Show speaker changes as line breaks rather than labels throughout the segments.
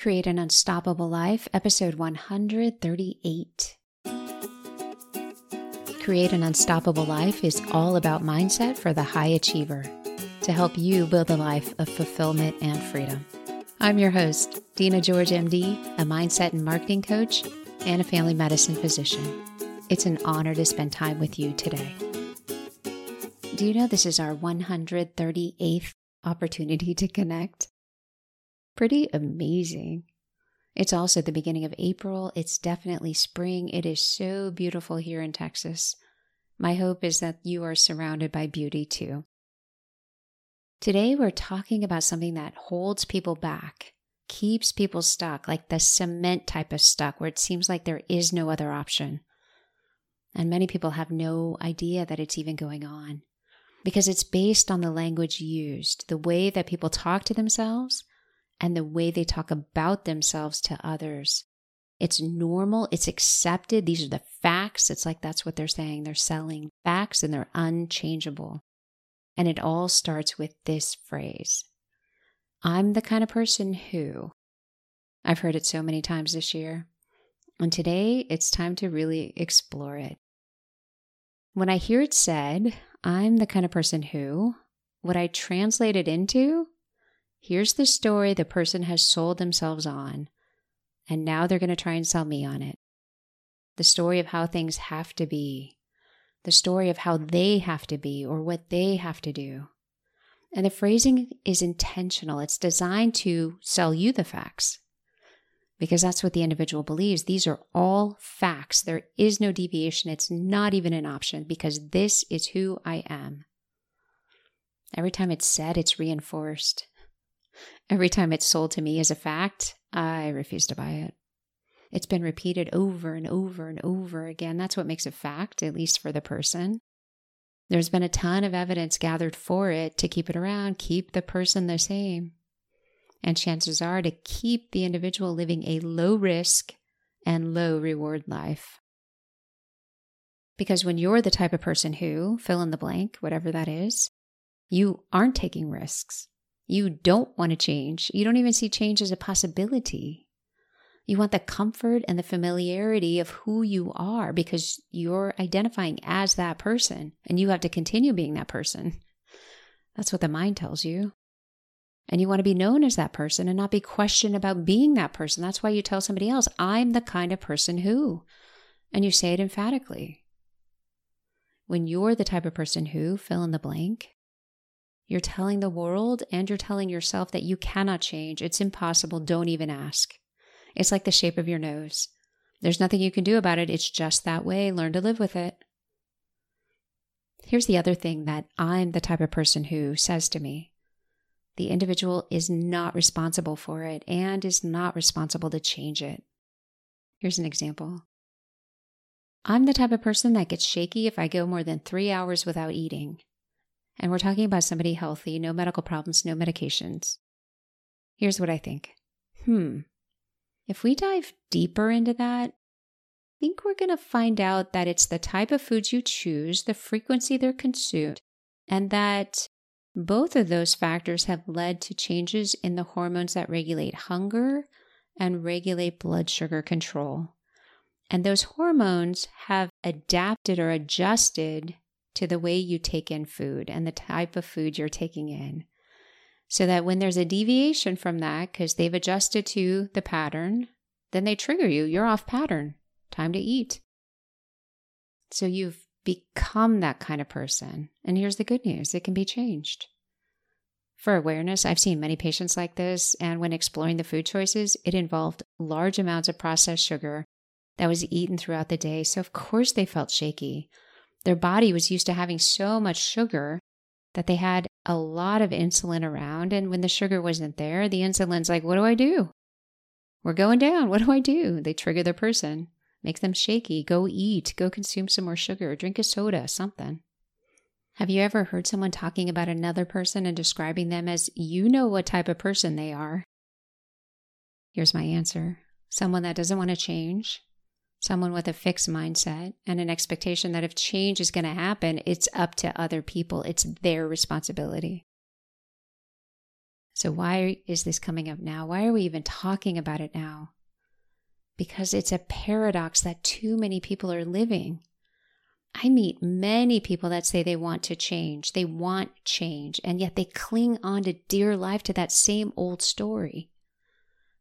Create an Unstoppable Life, episode 138. Create an Unstoppable Life is all about mindset for the high achiever to help you build a life of fulfillment and freedom. I'm your host, Dina George, MD, a mindset and marketing coach and a family medicine physician. It's an honor to spend time with you today. Do you know this is our 138th opportunity to connect? Pretty amazing. It's also the beginning of April. It's definitely spring. It is so beautiful here in Texas. My hope is that you are surrounded by beauty too. Today, we're talking about something that holds people back, keeps people stuck, like the cement type of stuck, where it seems like there is no other option. And many people have no idea that it's even going on because it's based on the language used, the way that people talk to themselves, and the way they talk about themselves to others. It's normal, it's accepted. These are the facts. It's like that's what they're saying. They're selling facts and they're unchangeable. And it all starts with this phrase I'm the kind of person who. I've heard it so many times this year. And today it's time to really explore it. When I hear it said, I'm the kind of person who, what I translate it into, here's the story the person has sold themselves on, and now they're going to try and sell me on it. The story of how things have to be, the story of how they have to be or what they have to do. And the phrasing is intentional, it's designed to sell you the facts because that's what the individual believes. These are all facts. There is no deviation. It's not even an option because this is who I am. Every time it's said, it's reinforced. Every time it's sold to me as a fact, I refuse to buy it. It's been repeated over and over and over again. That's what makes it fact, at least for the person. There's been a ton of evidence gathered for it to keep it around, keep the person the same and chances are to keep the individual living a low risk and low reward life. Because when you're the type of person who, fill in the blank, whatever that is, you aren't taking risks. You don't want to change. You don't even see change as a possibility. You want the comfort and the familiarity of who you are because you're identifying as that person and you have to continue being that person. That's what the mind tells you. And you want to be known as that person and not be questioned about being that person. That's why you tell somebody else, I'm the kind of person who, and you say it emphatically. When you're the type of person who, fill in the blank, you're telling the world and you're telling yourself that you cannot change. It's impossible. Don't even ask. It's like the shape of your nose. There's nothing you can do about it. It's just that way. Learn to live with it. Here's the other thing that I'm the type of person who says to me the individual is not responsible for it and is not responsible to change it. Here's an example I'm the type of person that gets shaky if I go more than three hours without eating. And we're talking about somebody healthy, no medical problems, no medications. Here's what I think hmm, if we dive deeper into that, I think we're going to find out that it's the type of foods you choose, the frequency they're consumed, and that both of those factors have led to changes in the hormones that regulate hunger and regulate blood sugar control. And those hormones have adapted or adjusted to the way you take in food and the type of food you're taking in. So that when there's a deviation from that, because they've adjusted to the pattern, then they trigger you. You're off pattern. Time to eat. So you've become that kind of person. And here's the good news it can be changed. For awareness, I've seen many patients like this, and when exploring the food choices, it involved large amounts of processed sugar that was eaten throughout the day. So, of course, they felt shaky. Their body was used to having so much sugar that they had a lot of insulin around. And when the sugar wasn't there, the insulin's like, What do I do? We're going down. What do I do? They trigger the person make them shaky, go eat, go consume some more sugar, drink a soda, something. Have you ever heard someone talking about another person and describing them as you know what type of person they are? Here's my answer someone that doesn't want to change, someone with a fixed mindset and an expectation that if change is going to happen, it's up to other people, it's their responsibility. So, why is this coming up now? Why are we even talking about it now? Because it's a paradox that too many people are living. I meet many people that say they want to change, they want change, and yet they cling on to dear life to that same old story,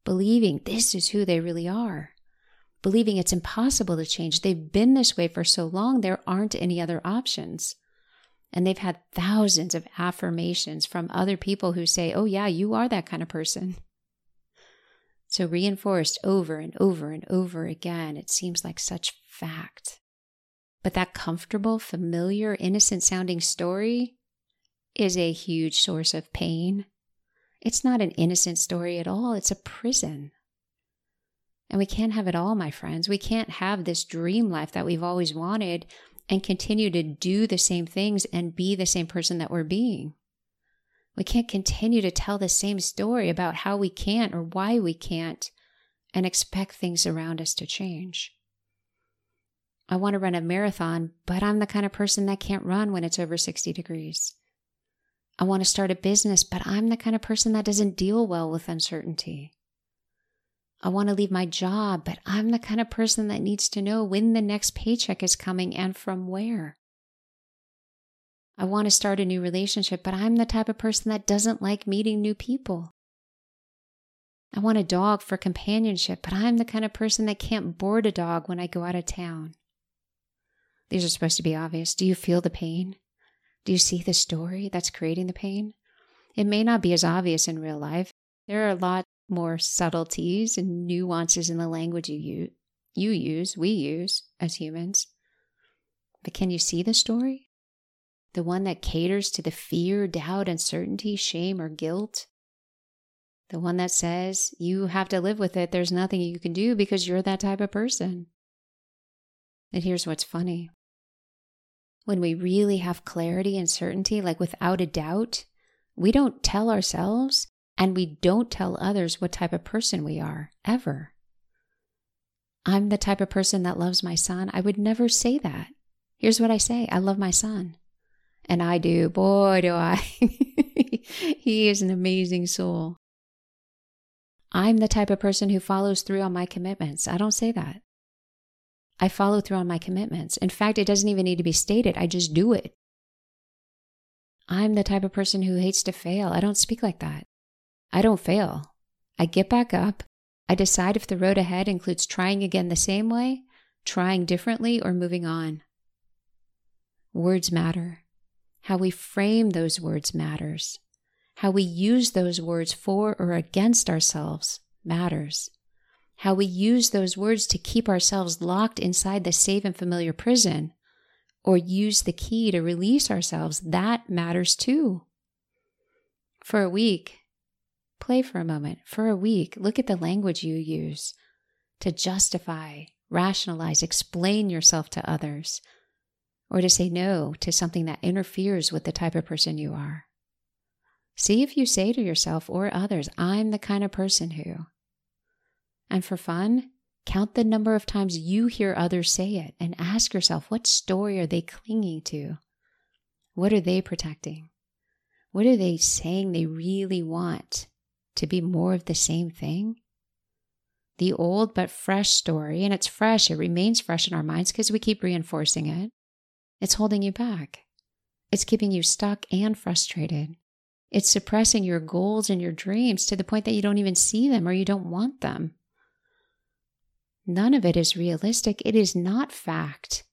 believing this is who they really are, believing it's impossible to change. They've been this way for so long, there aren't any other options. And they've had thousands of affirmations from other people who say, Oh, yeah, you are that kind of person. So, reinforced over and over and over again, it seems like such fact. But that comfortable, familiar, innocent sounding story is a huge source of pain. It's not an innocent story at all, it's a prison. And we can't have it all, my friends. We can't have this dream life that we've always wanted and continue to do the same things and be the same person that we're being. We can't continue to tell the same story about how we can't or why we can't and expect things around us to change. I want to run a marathon, but I'm the kind of person that can't run when it's over 60 degrees. I want to start a business, but I'm the kind of person that doesn't deal well with uncertainty. I want to leave my job, but I'm the kind of person that needs to know when the next paycheck is coming and from where. I want to start a new relationship, but I'm the type of person that doesn't like meeting new people. I want a dog for companionship, but I'm the kind of person that can't board a dog when I go out of town. These are supposed to be obvious. Do you feel the pain? Do you see the story that's creating the pain? It may not be as obvious in real life. There are a lot more subtleties and nuances in the language you use, you use, we use as humans. But can you see the story? The one that caters to the fear, doubt, uncertainty, shame, or guilt? The one that says you have to live with it, there's nothing you can do because you're that type of person. And here's what's funny when we really have clarity and certainty, like without a doubt, we don't tell ourselves and we don't tell others what type of person we are, ever. I'm the type of person that loves my son. I would never say that. Here's what I say I love my son. And I do. Boy, do I. he is an amazing soul. I'm the type of person who follows through on my commitments. I don't say that. I follow through on my commitments. In fact, it doesn't even need to be stated, I just do it. I'm the type of person who hates to fail. I don't speak like that. I don't fail. I get back up. I decide if the road ahead includes trying again the same way, trying differently, or moving on. Words matter. How we frame those words matters. How we use those words for or against ourselves matters. How we use those words to keep ourselves locked inside the safe and familiar prison, or use the key to release ourselves, that matters too. For a week, Play for a moment. For a week, look at the language you use to justify, rationalize, explain yourself to others, or to say no to something that interferes with the type of person you are. See if you say to yourself or others, I'm the kind of person who. And for fun, count the number of times you hear others say it and ask yourself, what story are they clinging to? What are they protecting? What are they saying they really want? To be more of the same thing? The old but fresh story, and it's fresh, it remains fresh in our minds because we keep reinforcing it. It's holding you back. It's keeping you stuck and frustrated. It's suppressing your goals and your dreams to the point that you don't even see them or you don't want them. None of it is realistic. It is not fact.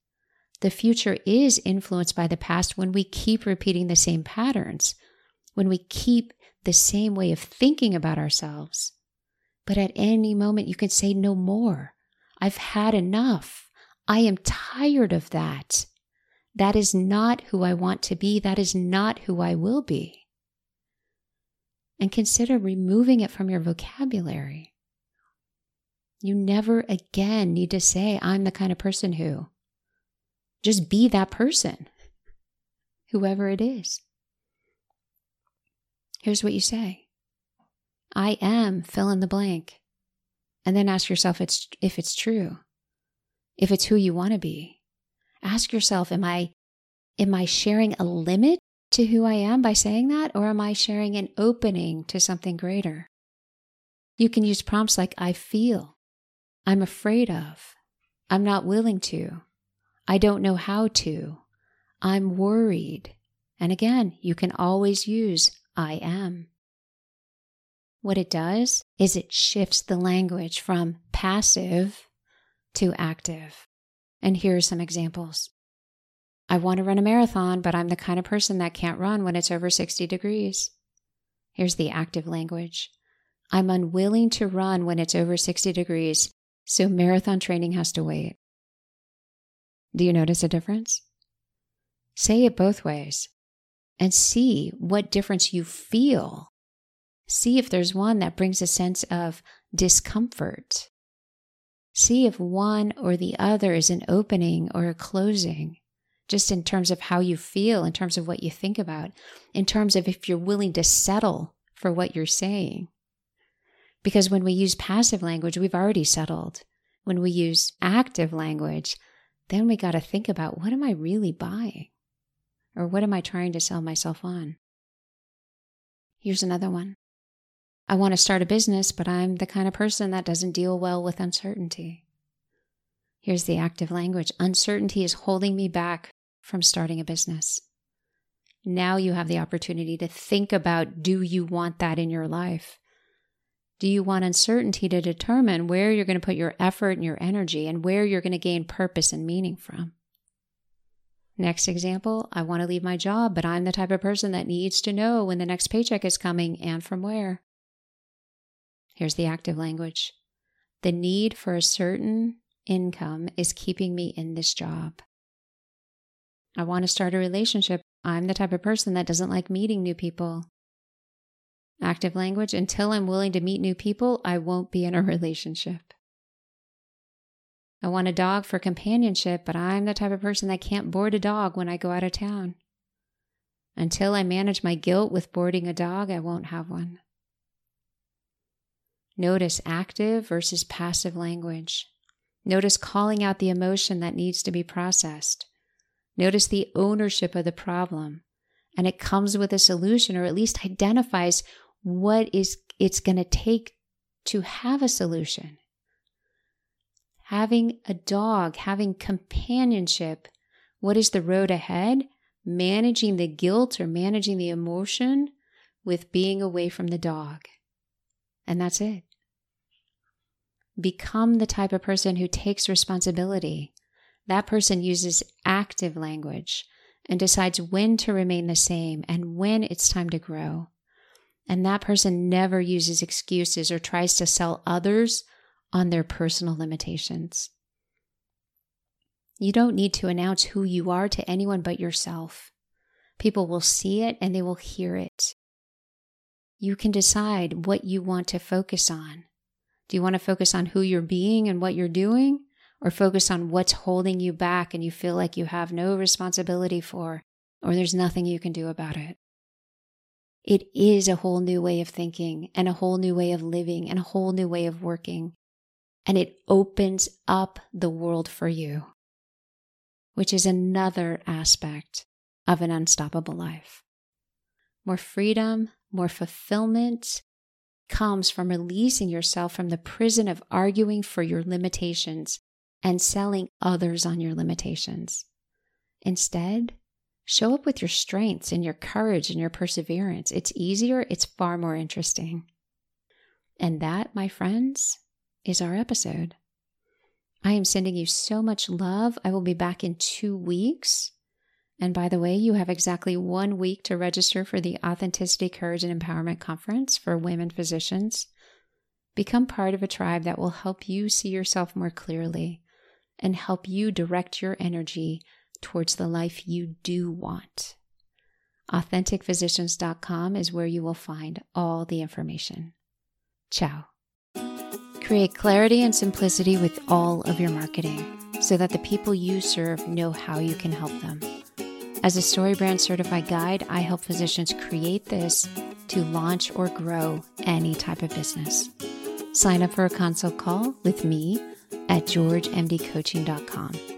The future is influenced by the past when we keep repeating the same patterns, when we keep the same way of thinking about ourselves. But at any moment, you can say, No more. I've had enough. I am tired of that. That is not who I want to be. That is not who I will be. And consider removing it from your vocabulary. You never again need to say, I'm the kind of person who. Just be that person, whoever it is. Here's what you say I am fill in the blank. And then ask yourself if it's true, if it's who you want to be. Ask yourself, am I, am I sharing a limit to who I am by saying that, or am I sharing an opening to something greater? You can use prompts like I feel, I'm afraid of, I'm not willing to, I don't know how to, I'm worried. And again, you can always use I am. What it does is it shifts the language from passive to active. And here are some examples. I want to run a marathon, but I'm the kind of person that can't run when it's over 60 degrees. Here's the active language I'm unwilling to run when it's over 60 degrees, so marathon training has to wait. Do you notice a difference? Say it both ways and see what difference you feel. See if there's one that brings a sense of discomfort. See if one or the other is an opening or a closing, just in terms of how you feel, in terms of what you think about, in terms of if you're willing to settle for what you're saying. Because when we use passive language, we've already settled. When we use active language, then we got to think about what am I really buying? Or what am I trying to sell myself on? Here's another one. I want to start a business, but I'm the kind of person that doesn't deal well with uncertainty. Here's the active language uncertainty is holding me back from starting a business. Now you have the opportunity to think about do you want that in your life? Do you want uncertainty to determine where you're going to put your effort and your energy and where you're going to gain purpose and meaning from? Next example, I want to leave my job, but I'm the type of person that needs to know when the next paycheck is coming and from where. Here's the active language the need for a certain income is keeping me in this job. I want to start a relationship. I'm the type of person that doesn't like meeting new people. Active language until I'm willing to meet new people, I won't be in a relationship. I want a dog for companionship, but I'm the type of person that can't board a dog when I go out of town. Until I manage my guilt with boarding a dog, I won't have one. Notice active versus passive language. Notice calling out the emotion that needs to be processed. Notice the ownership of the problem. And it comes with a solution, or at least identifies what is it's going to take to have a solution having a dog, having companionship. What is the road ahead? Managing the guilt or managing the emotion with being away from the dog. And that's it. Become the type of person who takes responsibility. That person uses active language and decides when to remain the same and when it's time to grow. And that person never uses excuses or tries to sell others on their personal limitations. You don't need to announce who you are to anyone but yourself. People will see it and they will hear it. You can decide what you want to focus on. Do you want to focus on who you're being and what you're doing, or focus on what's holding you back and you feel like you have no responsibility for, or there's nothing you can do about it? It is a whole new way of thinking and a whole new way of living and a whole new way of working and it opens up the world for you, which is another aspect of an unstoppable life. More freedom, more fulfillment comes from releasing yourself from the prison of arguing for your limitations and selling others on your limitations. Instead, show up with your strengths and your courage and your perseverance. It's easier, it's far more interesting. And that, my friends, is our episode. I am sending you so much love. I will be back in two weeks. And by the way, you have exactly one week to register for the Authenticity, Courage, and Empowerment Conference for women physicians. Become part of a tribe that will help you see yourself more clearly and help you direct your energy towards the life you do want. AuthenticPhysicians.com is where you will find all the information. Ciao. Create clarity and simplicity with all of your marketing so that the people you serve know how you can help them. As a StoryBrand certified guide, I help physicians create this to launch or grow any type of business. Sign up for a consult call with me at georgemdcoaching.com.